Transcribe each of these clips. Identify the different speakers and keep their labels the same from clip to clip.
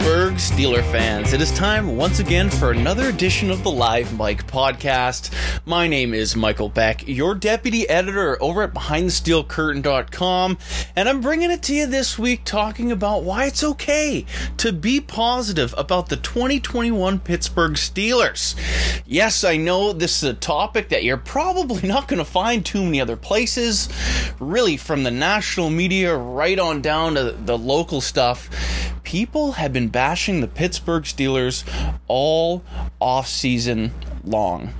Speaker 1: Pittsburgh Steeler fans, it is time once again for another edition of the Live Mike podcast. My name is Michael Beck, your deputy editor over at BehindTheSteelCurtain.com, and I'm bringing it to you this week talking about why it's okay to be positive about the 2021 Pittsburgh Steelers. Yes, I know this is a topic that you're probably not going to find too many other places, really, from the national media right on down to the local stuff. People have been bashing the Pittsburgh Steelers all off season long.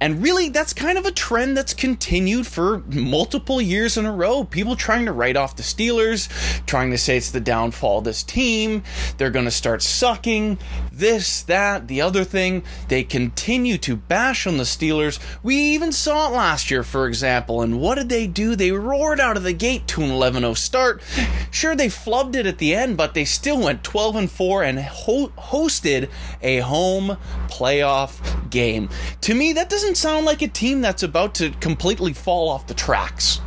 Speaker 1: And really, that's kind of a trend that's continued for multiple years in a row. People trying to write off the Steelers, trying to say it's the downfall of this team. They're going to start sucking. This, that, the other thing. They continue to bash on the Steelers. We even saw it last year, for example. And what did they do? They roared out of the gate to an 11 0 start. Sure, they flubbed it at the end, but they still went 12 and 4 and ho- hosted a home playoff game. To me, that doesn't sound like a team that's about to completely fall off the tracks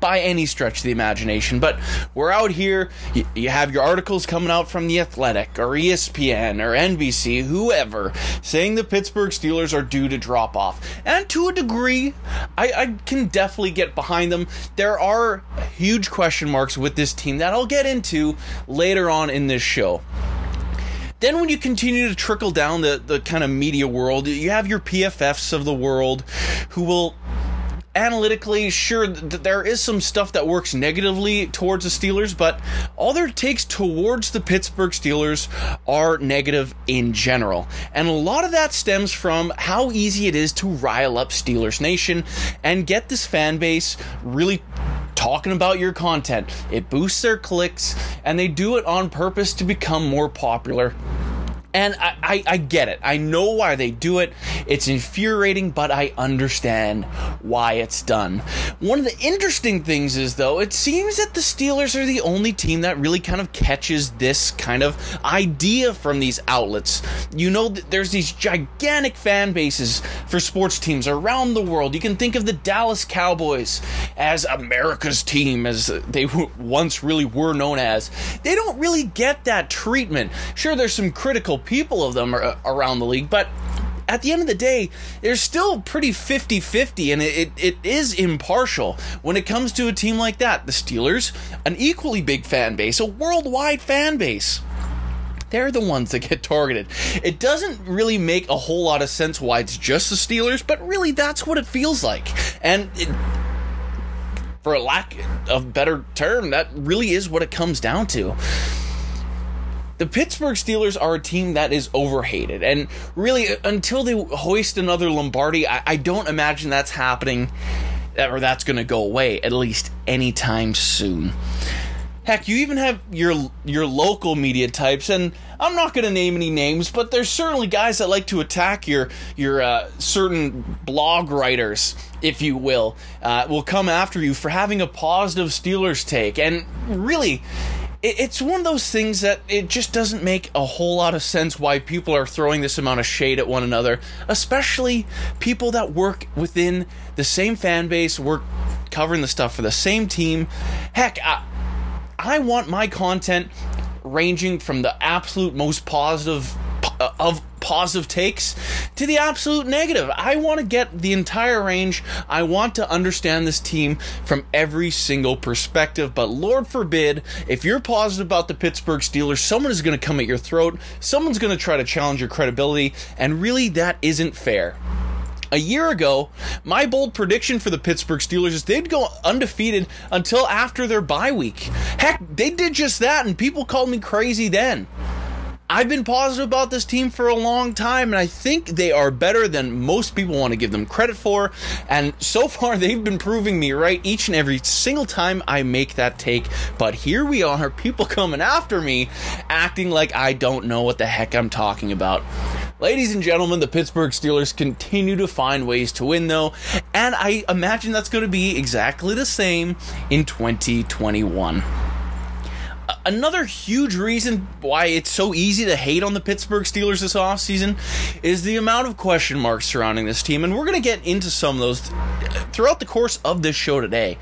Speaker 1: by any stretch of the imagination. But we're out here, you, you, have your articles coming out from The Athletic or ESPN or NBC, whoever, saying the Pittsburgh Steelers are due to drop off. And to a degree, I, I can definitely get behind them. There are huge question marks with this team that I'll get into later on in this show. Then, when you continue to trickle down the, the kind of media world, you have your PFFs of the world who will analytically, sure, th- there is some stuff that works negatively towards the Steelers, but all their takes towards the Pittsburgh Steelers are negative in general. And a lot of that stems from how easy it is to rile up Steelers Nation and get this fan base really talking about your content. It boosts their clicks, and they do it on purpose to become more popular. And I, I, I, get it. I know why they do it. It's infuriating, but I understand why it's done. One of the interesting things is, though, it seems that the Steelers are the only team that really kind of catches this kind of idea from these outlets. You know, there's these gigantic fan bases for sports teams around the world. You can think of the Dallas Cowboys as America's team, as they once really were known as. They don't really get that treatment. Sure, there's some critical people of them around the league, but at the end of the day, they're still pretty 50 50, and it, it, it is impartial when it comes to a team like that. The Steelers, an equally big fan base, a worldwide fan base. They're the ones that get targeted. It doesn't really make a whole lot of sense why it's just the Steelers, but really that's what it feels like. And it, for a lack of better term, that really is what it comes down to. The Pittsburgh Steelers are a team that is overhated, and really, until they hoist another Lombardi, I, I don't imagine that's happening or that's going to go away at least anytime soon. Heck, you even have your your local media types, and I'm not going to name any names, but there's certainly guys that like to attack your your uh, certain blog writers, if you will, uh, will come after you for having a positive Steelers take, and really. It's one of those things that it just doesn't make a whole lot of sense why people are throwing this amount of shade at one another, especially people that work within the same fan base, work covering the stuff for the same team. Heck, I, I want my content ranging from the absolute most positive uh, of positive takes to the absolute negative. I want to get the entire range. I want to understand this team from every single perspective. But Lord forbid, if you're positive about the Pittsburgh Steelers, someone is going to come at your throat. Someone's going to try to challenge your credibility. And really, that isn't fair. A year ago, my bold prediction for the Pittsburgh Steelers is they'd go undefeated until after their bye week. Heck, they did just that, and people called me crazy then. I've been positive about this team for a long time, and I think they are better than most people want to give them credit for. And so far, they've been proving me right each and every single time I make that take. But here we are, people coming after me, acting like I don't know what the heck I'm talking about. Ladies and gentlemen, the Pittsburgh Steelers continue to find ways to win, though, and I imagine that's going to be exactly the same in 2021 another huge reason why it's so easy to hate on the Pittsburgh Steelers this offseason is the amount of question marks surrounding this team. And we're going to get into some of those throughout the course of this show today.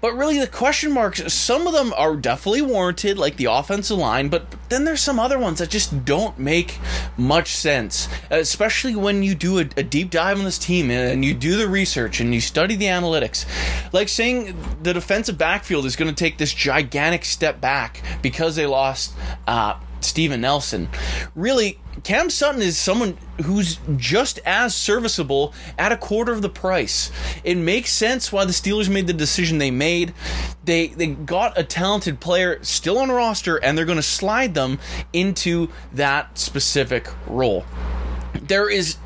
Speaker 1: But really, the question marks, some of them are definitely warranted, like the offensive line, but then there's some other ones that just don't make much sense, especially when you do a, a deep dive on this team and you do the research and you study the analytics. Like saying the defensive backfield is going to take this gigantic step back because they lost uh, Steven Nelson. Really, Cam Sutton is someone who's just as serviceable at a quarter of the price. It makes sense why the Steelers made the decision they made. They they got a talented player still on roster and they're going to slide them into that specific role. There is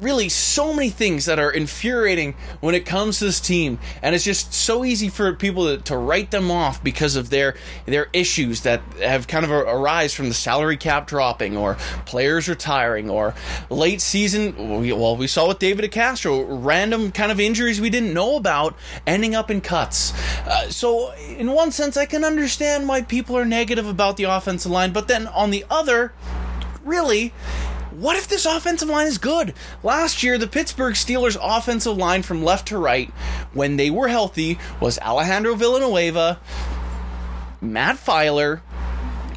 Speaker 1: really so many things that are infuriating when it comes to this team, and it's just so easy for people to, to write them off because of their their issues that have kind of arise from the salary cap dropping, or players retiring, or late season. Well, we saw with David Castro, random kind of injuries we didn't know about ending up in cuts. Uh, so, in one sense, I can understand why people are negative about the offensive line, but then on the other, really what if this offensive line is good? Last year, the Pittsburgh Steelers' offensive line from left to right, when they were healthy, was Alejandro Villanueva, Matt Feiler,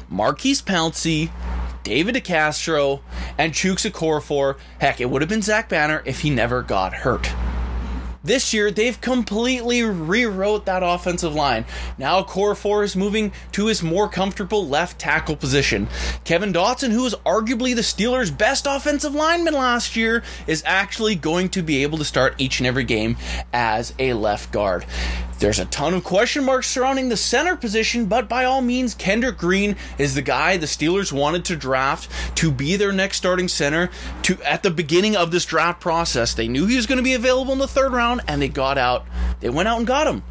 Speaker 1: Maurkice Pouncey, David DeCastro, and Chuks Okorafor. Heck, it would have been Zach Banner if he never got hurt. This year, they've completely rewrote that offensive line. Now, Okorafor is moving to his more comfortable left tackle position. Kevin Dotson, who was arguably the Steelers' best offensive lineman last year, is actually going to be able to start each and every game as a left guard. There's a ton of question marks surrounding the center position, but by all means, Kendrick Green is the guy the Steelers wanted to draft to be their next starting center. To at the beginning of this draft process, they knew he was going to be available in the third round, and they got out. They went out and got him.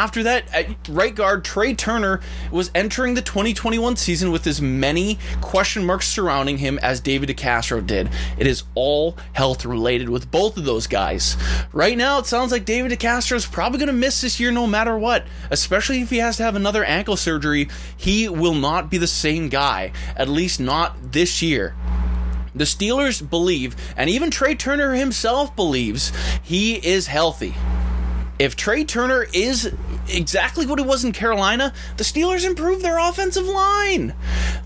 Speaker 1: After that, uh, right guard Trai Turner was entering the 2021 season with as many question marks surrounding him as David DeCastro did. It is all health related with both of those guys. Right now, it sounds like David DeCastro is probably going to miss this year no matter what, especially if he has to have another ankle surgery. He will not be the same guy, at least not this year. The Steelers believe, and even Trai Turner himself believes, he is healthy. If Trai Turner is exactly what it was in Carolina, the Steelers improve their offensive line.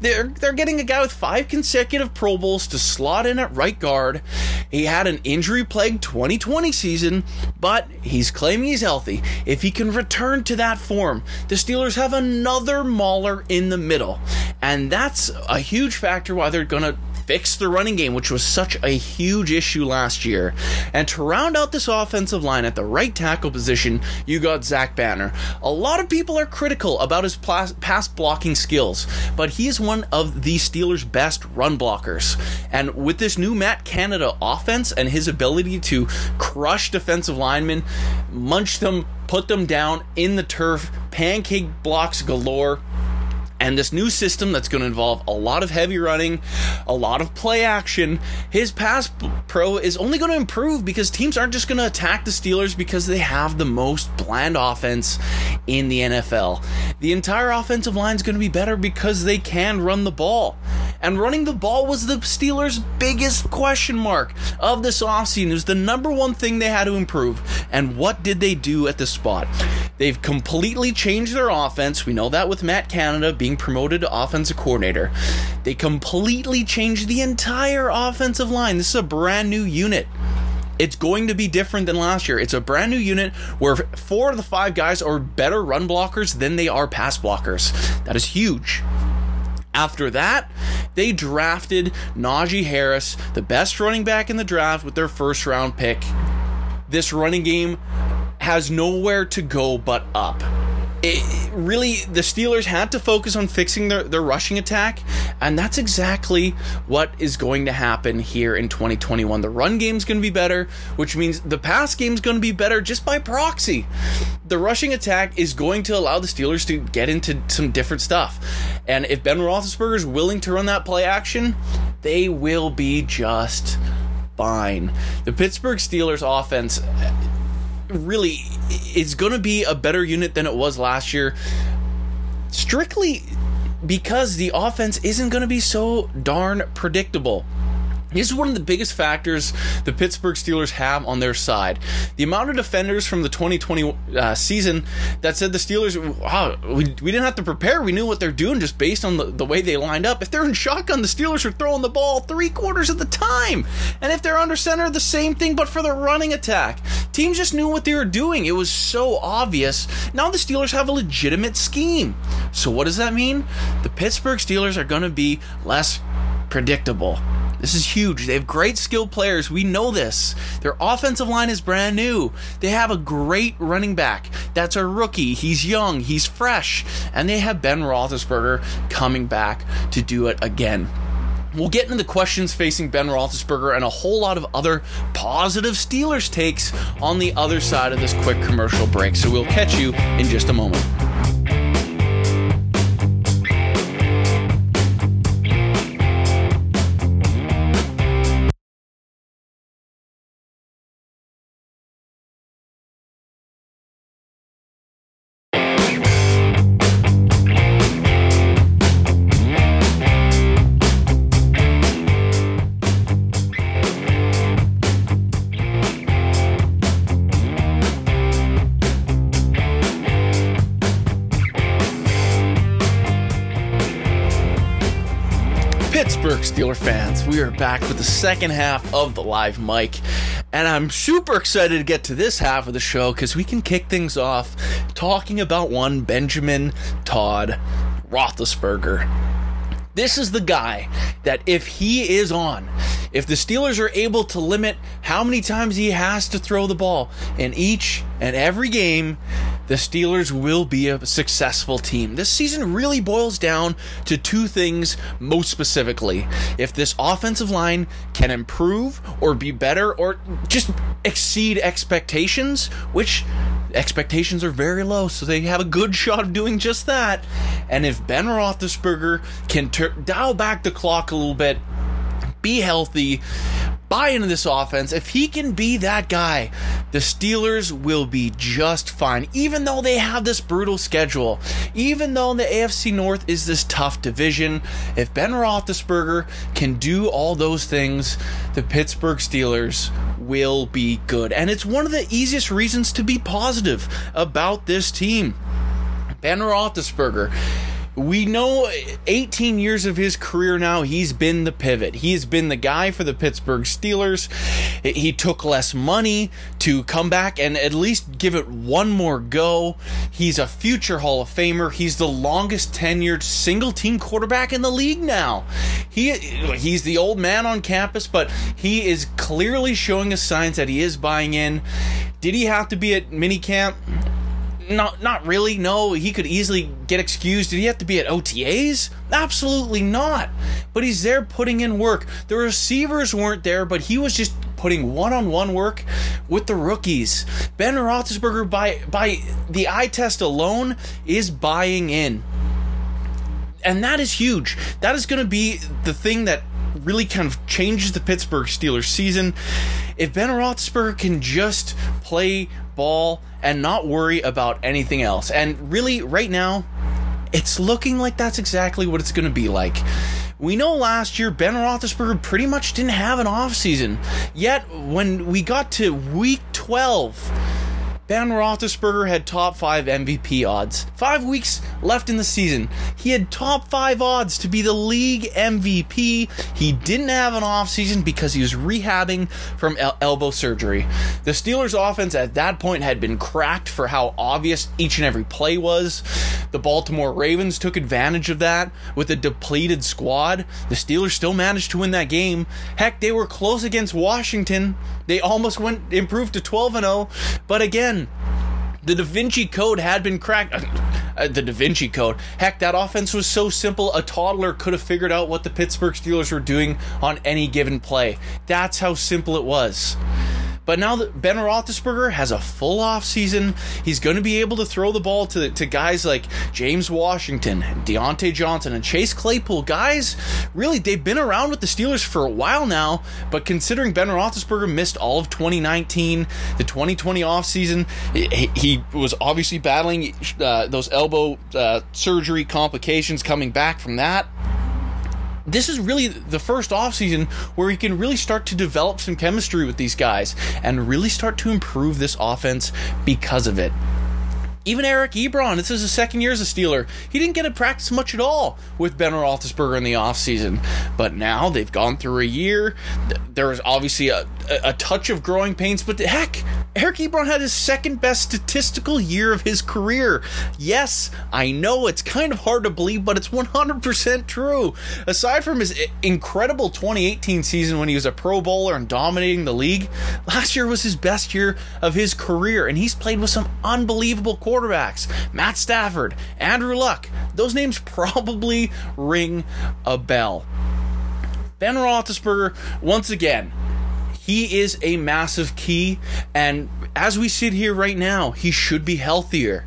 Speaker 1: They're they're getting a guy with five consecutive Pro Bowls to slot in at right guard. He had an injury-plagued 2020 season, but he's claiming he's healthy. If he can return to that form, the Steelers have another mauler in the middle. And that's a huge factor why they're going to fix the running game, which was such a huge issue last year. And to round out this offensive line at the right tackle position, you got Zach Banner. A lot of people are critical about his pass blocking skills, but he is one of the Steelers' best run blockers. And with this new Matt Canada offense and his ability to crush defensive linemen, munch them, put them down in the turf, pancake blocks galore and this new system that's going to involve a lot of heavy running, a lot of play action, his pass pro is only going to improve because teams aren't just going to attack the Steelers because they have the most bland offense in the NFL. The entire offensive line is going to be better because they can run the ball. And running the ball was the Steelers' biggest question mark of this offseason. It was the number one thing they had to improve. And what did they do at the spot? They've completely changed their offense. We know that with Matt Canada being promoted to offensive coordinator. They completely changed the entire offensive line. This is a brand new unit. It's going to be different than last year. It's a brand new unit where four of the five guys are better run blockers than they are pass blockers. That is huge. After that, they drafted Najee Harris, the best running back in the draft, with their first round pick. This running game has nowhere to go but up it really the Steelers had to focus on fixing their, their rushing attack, and that's exactly what is going to happen here in 2021. The run game's going to be better, which means the pass game's going to be better just by proxy. The rushing attack is going to allow the Steelers to get into some different stuff, and if Ben Roethlisberger is willing to run that play action, they will be just fine. The Pittsburgh Steelers offense really is going to be a better unit than it was last year. Strictly because the offense isn't going to be so darn predictable. This is one of the biggest factors the Pittsburgh Steelers have on their side. The amount of defenders from the 2020 uh, season that said the Steelers, wow, we, we didn't have to prepare. We knew what they're doing just based on the, the way they lined up. If they're in shotgun, the Steelers are throwing the ball three quarters of the time. And if they're under center, the same thing, but for the running attack. Teams just knew what they were doing. It was so obvious. Now the Steelers have a legitimate scheme. So what does that mean? The Pittsburgh Steelers are going to be less predictable. This is huge. They have great skilled players. We know this. Their offensive line is brand new. They have a great running back. That's a rookie. He's young. He's fresh. And they have Ben Roethlisberger coming back to do it again. We'll get into the questions facing Ben Roethlisberger and a whole lot of other positive Steelers takes on the other side of this quick commercial break. So we'll catch you in just a moment. Steeler fans, we are back with the second half of the live mic, and I'm super excited to get to this half of the show because we can kick things off talking about one Benjamin Todd Roethlisberger. This is the guy that if he is on, if the Steelers are able to limit how many times he has to throw the ball in each and every game, the Steelers will be a successful team. This season really boils down to two things most specifically. If this offensive line can improve or be better or just exceed expectations, which expectations are very low, so they have a good shot of doing just that. And if Ben Roethlisberger can ter- dial back the clock a little bit, be healthy, buy into this offense, if he can be that guy, the Steelers will be just fine. Even though they have this brutal schedule, even though the AFC North is this tough division, if Ben Roethlisberger can do all those things, the Pittsburgh Steelers will be good. And it's one of the easiest reasons to be positive about this team. Ben Roethlisberger we know 18 years of his career now, he's been the pivot. He's been the guy for the Pittsburgh Steelers. He took less money to come back and at least give it one more go. He's a future Hall of Famer. He's the longest tenured single team quarterback in the league now. He he's the old man on campus, but he is clearly showing us signs that he is buying in. Did he have to be at minicamp? Not, not really. No, he could easily get excused. Did he have to be at OTAs? Absolutely not. But he's there putting in work. The receivers weren't there, but he was just putting one-on-one work with the rookies. Ben Roethlisberger, by by the eye test alone, is buying in, and that is huge. That is going to be the thing that really kind of changes the Pittsburgh Steelers season. If Ben Roethlisberger can just play ball and not worry about anything else. And really, right now, it's looking like that's exactly what it's going to be like. We know last year Ben Roethlisberger pretty much didn't have an offseason. Yet, when we got to week 12, Ben Roethlisberger had top five MVP odds. Five weeks left in the season. He had top five odds to be the league MVP. He didn't have an offseason because he was rehabbing from el- elbow surgery. The Steelers' offense at that point had been cracked for how obvious each and every play was. The Baltimore Ravens took advantage of that with a depleted squad. The Steelers still managed to win that game. Heck, they were close against Washington. They almost went improved to 12 and 0, but again, the Da Vinci Code had been cracked. Uh, the Da Vinci Code. Heck, that offense was so simple, a toddler could have figured out what the Pittsburgh Steelers were doing on any given play. That's how simple it was. But now that Ben Roethlisberger has a full off season, he's going to be able to throw the ball to, to guys like James Washington, Diontae Johnson, and Chase Claypool. Guys, really, they've been around with the Steelers for a while now, but considering Ben Roethlisberger missed all of 2019, the 2020 offseason, he, he was obviously battling uh, those elbow uh, surgery complications coming back from that this is really the first offseason where he can really start to develop some chemistry with these guys and really start to improve this offense because of it. Even Eric Ebron, this is his second year as a Steeler. He didn't get to practice much at all with Ben Roethlisberger in the offseason. But now they've gone through a year. There was obviously a, a touch of growing pains, but heck, Eric Ebron had his second best statistical year of his career. Yes, I know it's kind of hard to believe, but it's 100% true. Aside from his incredible 2018 season when he was a Pro Bowler and dominating the league, last year was his best year of his career, and he's played with some unbelievable quarterbacks Matt Stafford, Andrew Luck. Those names probably ring a bell. Ben Roethlisberger, once again, he is a massive key, and as we sit here right now, he should be healthier.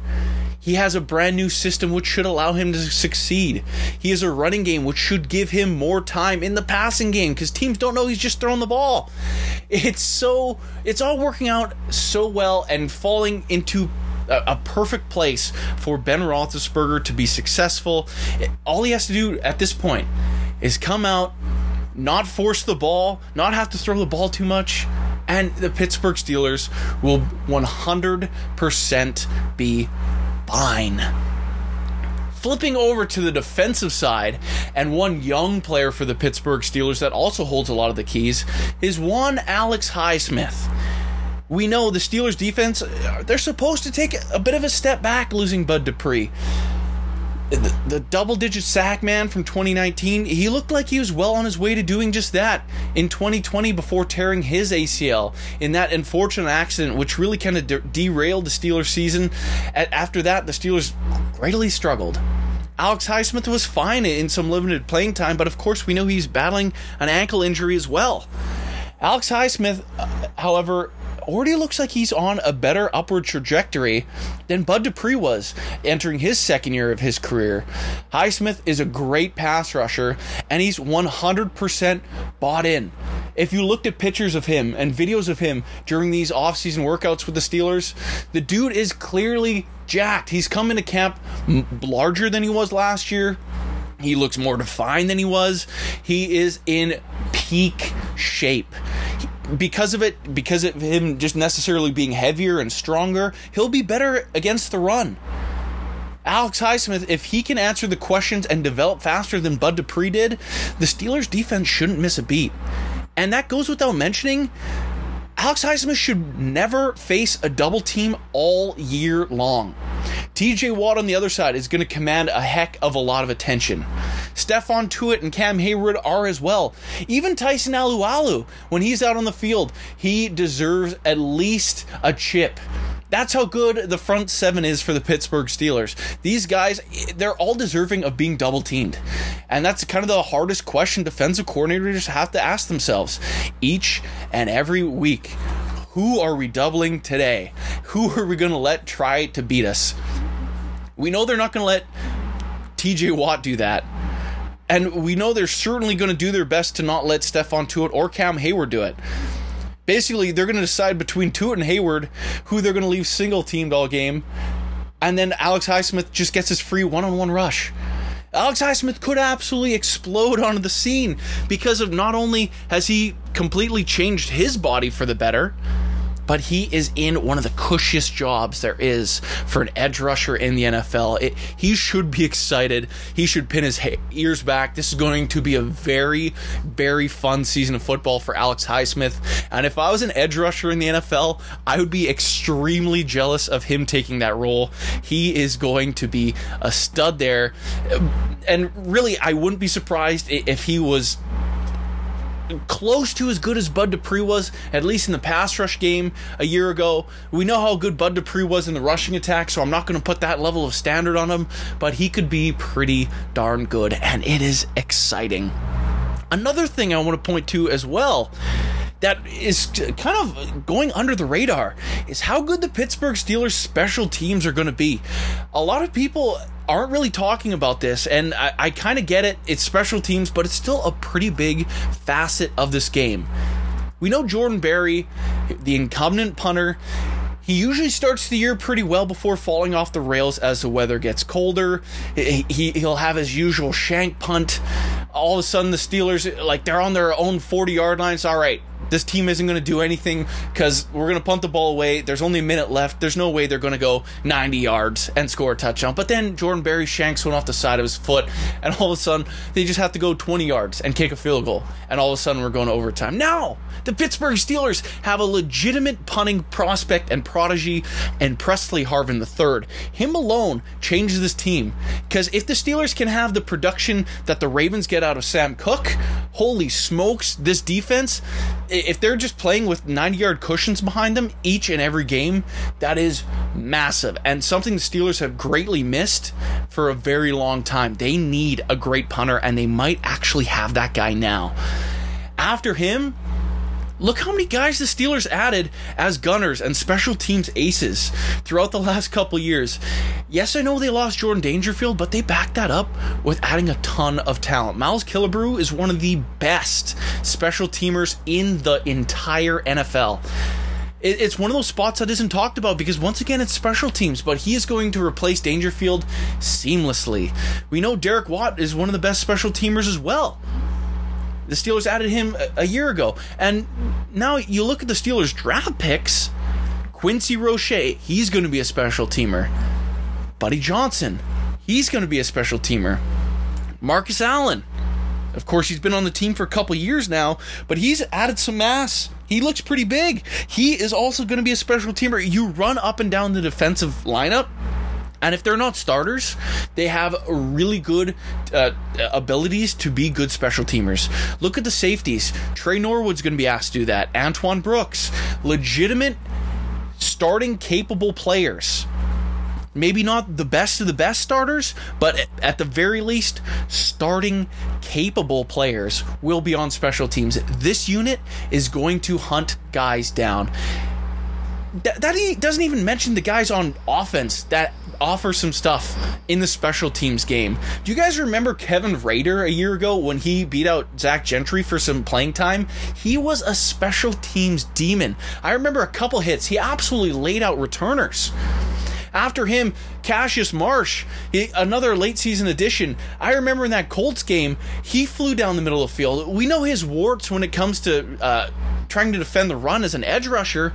Speaker 1: He has a brand new system which should allow him to succeed. He has a running game which should give him more time in the passing game because teams don't know he's just throwing the ball. It's so it's all working out so well and falling into a, perfect place for Ben Roethlisberger to be successful. All he has to do at this point is come out, not force the ball, not have to throw the ball too much, and the Pittsburgh Steelers will 100% be fine. Flipping over to the defensive side, and one young player for the Pittsburgh Steelers that also holds a lot of the keys is one Alex Highsmith. We know the Steelers defense, they're supposed to take a bit of a step back losing Bud Dupree the, the double digit sack man from 2019, he looked like he was well on his way to doing just that in 2020 before tearing his ACL in that unfortunate accident, which really kind of de- derailed the Steelers season. after that, the Steelers greatly struggled. Alex Highsmith was fine in some limited playing time, but of course, we know he's battling an ankle injury as well. Alex Highsmith, uh, however, already looks like he's on a better upward trajectory than Bud Dupree was entering his second year of his career. Highsmith is a great pass rusher, and he's 100% bought in. If you looked at pictures of him and videos of him during these offseason workouts with the Steelers, the dude is clearly jacked. He's come into camp larger than he was last year. He looks more defined than he was. He is in peak shape because of it, because of him just necessarily being heavier and stronger, he'll be better against the run. Alex Highsmith, if he can answer the questions and develop faster than Bud Dupree did, the Steelers defense shouldn't miss a beat. And that goes without mentioning. Alex Highsmith should never face a double team all year long. TJ Watt on the other side is going to command a heck of a lot of attention. Stephon Tuitt and Cam Heyward are as well. Even Tyson Alualu, when he's out on the field, he deserves at least a chip. That's how good the front seven is for the Pittsburgh Steelers. These guys, they're all deserving of being double teamed. And that's kind of the hardest question defensive coordinators have to ask themselves each and every week. Who are we doubling today? Who are we going to let try to beat us? We know they're not going to let TJ Watt do that. And we know they're certainly going to do their best to not let Stephon Tuitt or Cam Heyward do it basically they're going to decide between Tuitt and Heyward who they're going to leave single teamed all game, and then Alex Highsmith just gets his free one on one rush. Alex Highsmith could absolutely explode onto the scene because of not only has he completely changed his body for the better, but he is in one of the cushiest jobs there is for an edge rusher in the NFL. It, he should be excited. He should pin his ha- ears back. This is going to be a very, very fun season of football for Alex Highsmith. And if I was an edge rusher in the NFL, I would be extremely jealous of him taking that role. He is going to be a stud there. And really, I wouldn't be surprised if he was close to as good as Bud Dupree was, at least in the pass rush game a year ago. We know how good Bud Dupree was in the rushing attack, so I'm not going to put that level of standard on him, but he could be pretty darn good, and it is exciting. Another thing I want to point to as well that is kind of going under the radar is how good the Pittsburgh Steelers special teams are going to be. A lot of people aren't really talking about this, and I, I kind of get it. It's special teams, but it's still a pretty big facet of this game. We know Jordan Berry, the incumbent punter, he usually starts the year pretty well before falling off the rails as the weather gets colder. He, he'll have his usual shank punt. All of a sudden, the Steelers, like, they're on their own 40 yard lines. All right, this team isn't going to do anything because we're going to punt the ball away. There's only a minute left. There's no way they're going to go 90 yards and score a touchdown. But then Jordan Berry shanks one off the side of his foot, and all of a sudden they just have to go 20 yards and kick a field goal. And all of a sudden we're going to overtime. Now, the Pittsburgh Steelers have a legitimate punting prospect and prodigy and Pressley Harvin III. Him alone changes this team because if the Steelers can have the production that the Ravens get out of Sam Koch, holy smokes, this defense if they're just playing with 90 yard cushions behind them each and every game, that is massive and something the Steelers have greatly missed for a very long time. They need a great punter, and they might actually have that guy now. After him, Look how many guys the Steelers added as gunners and special teams aces throughout the last couple years. Yes, I know they lost Jordan Dangerfield, but they backed that up with adding a ton of talent. Miles Killebrew is one of the best special teamers in the entire NFL it's one of those spots that isn't talked about because once again it's special teams, but he is going to replace Dangerfield seamlessly. We know Derek Watt is one of the best special teamers as well. The Steelers added him a, a year ago. And now you look at the Steelers' draft picks Quincy Roche, he's going to be a special teamer. Buddy Johnson, he's going to be a special teamer. Marcus Allen, of course, he's been on the team for a couple years now, but he's added some mass. He looks pretty big. He is also going to be a special teamer. You run up and down the defensive lineup, and if they're not starters, they have really good uh, abilities to be good special teamers. Look at the safeties. Tre Norwood's going to be asked to do that. Antoine Brooks, legitimate starting capable players. Maybe not the best of the best starters, but at the very least, starting capable players will be on special teams. This unit is going to hunt guys down that, that he doesn't even mention the guys on offense that offer some stuff in the special teams game. Do you guys remember Kevin Rader a year ago when he beat out Zach Gentry for some playing time? He was a special teams demon. I remember a couple hits. He absolutely laid out returners. After him, Cassius Marsh, he, another late season addition. I remember in that Colts game, he flew down the middle of the field. We know his warts when it comes to uh, trying to defend the run as an edge rusher,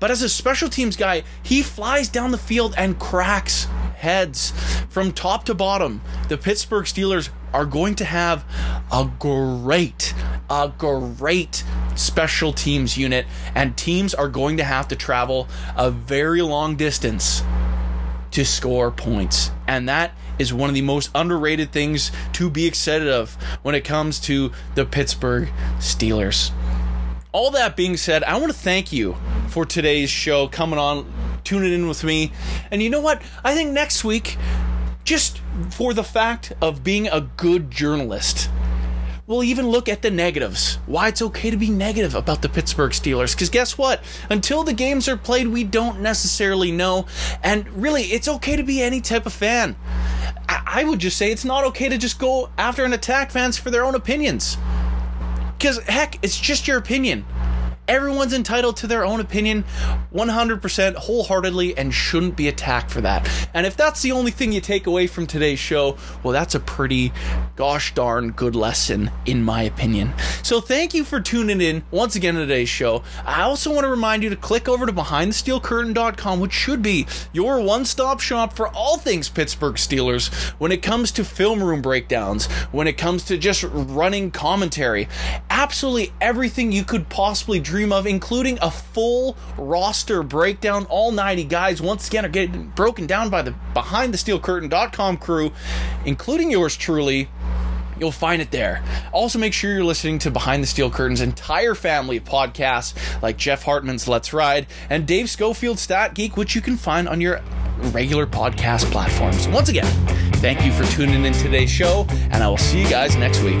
Speaker 1: but as a special teams guy, he flies down the field and cracks heads from top to bottom. The Pittsburgh Steelers are going to have a great, a great special teams unit, and teams are going to have to travel a very long distance to score points. And that is one of the most underrated things to be excited of when it comes to the Pittsburgh Steelers. All that being said, I want to thank you for today's show, coming on, tuning in with me. And you know what? I think next week, just for the fact of being a good journalist, we'll even look at the negatives. Why it's okay to be negative about the Pittsburgh Steelers. Because guess what? Until the games are played, we don't necessarily know. And really, it's okay to be any type of fan. I, I would just say it's not okay to just go after and attack fans for their own opinions. Because, heck, it's just your opinion. Everyone's entitled to their own opinion 100% wholeheartedly and shouldn't be attacked for that. And if that's the only thing you take away from today's show, well, that's a pretty gosh darn good lesson, in my opinion. So thank you for tuning in once again to today's show. I also want to remind you to click over to BehindTheSteelCurtain.com, which should be your one stop shop for all things Pittsburgh Steelers when it comes to film room breakdowns, when it comes to just running commentary. Absolutely everything you could possibly dream of, including a full roster breakdown. All 90 guys, once again, are getting broken down by the BehindTheSteelCurtain.com crew, including yours truly. You'll find it there. Also, make sure you're listening to Behind the Steel Curtain's entire family of podcasts, like Jeff Hartman's Let's Ride and Dave Schofield's Stat Geek, which you can find on your regular podcast platforms. Once again, thank you for tuning in today's show, and I will see you guys next week.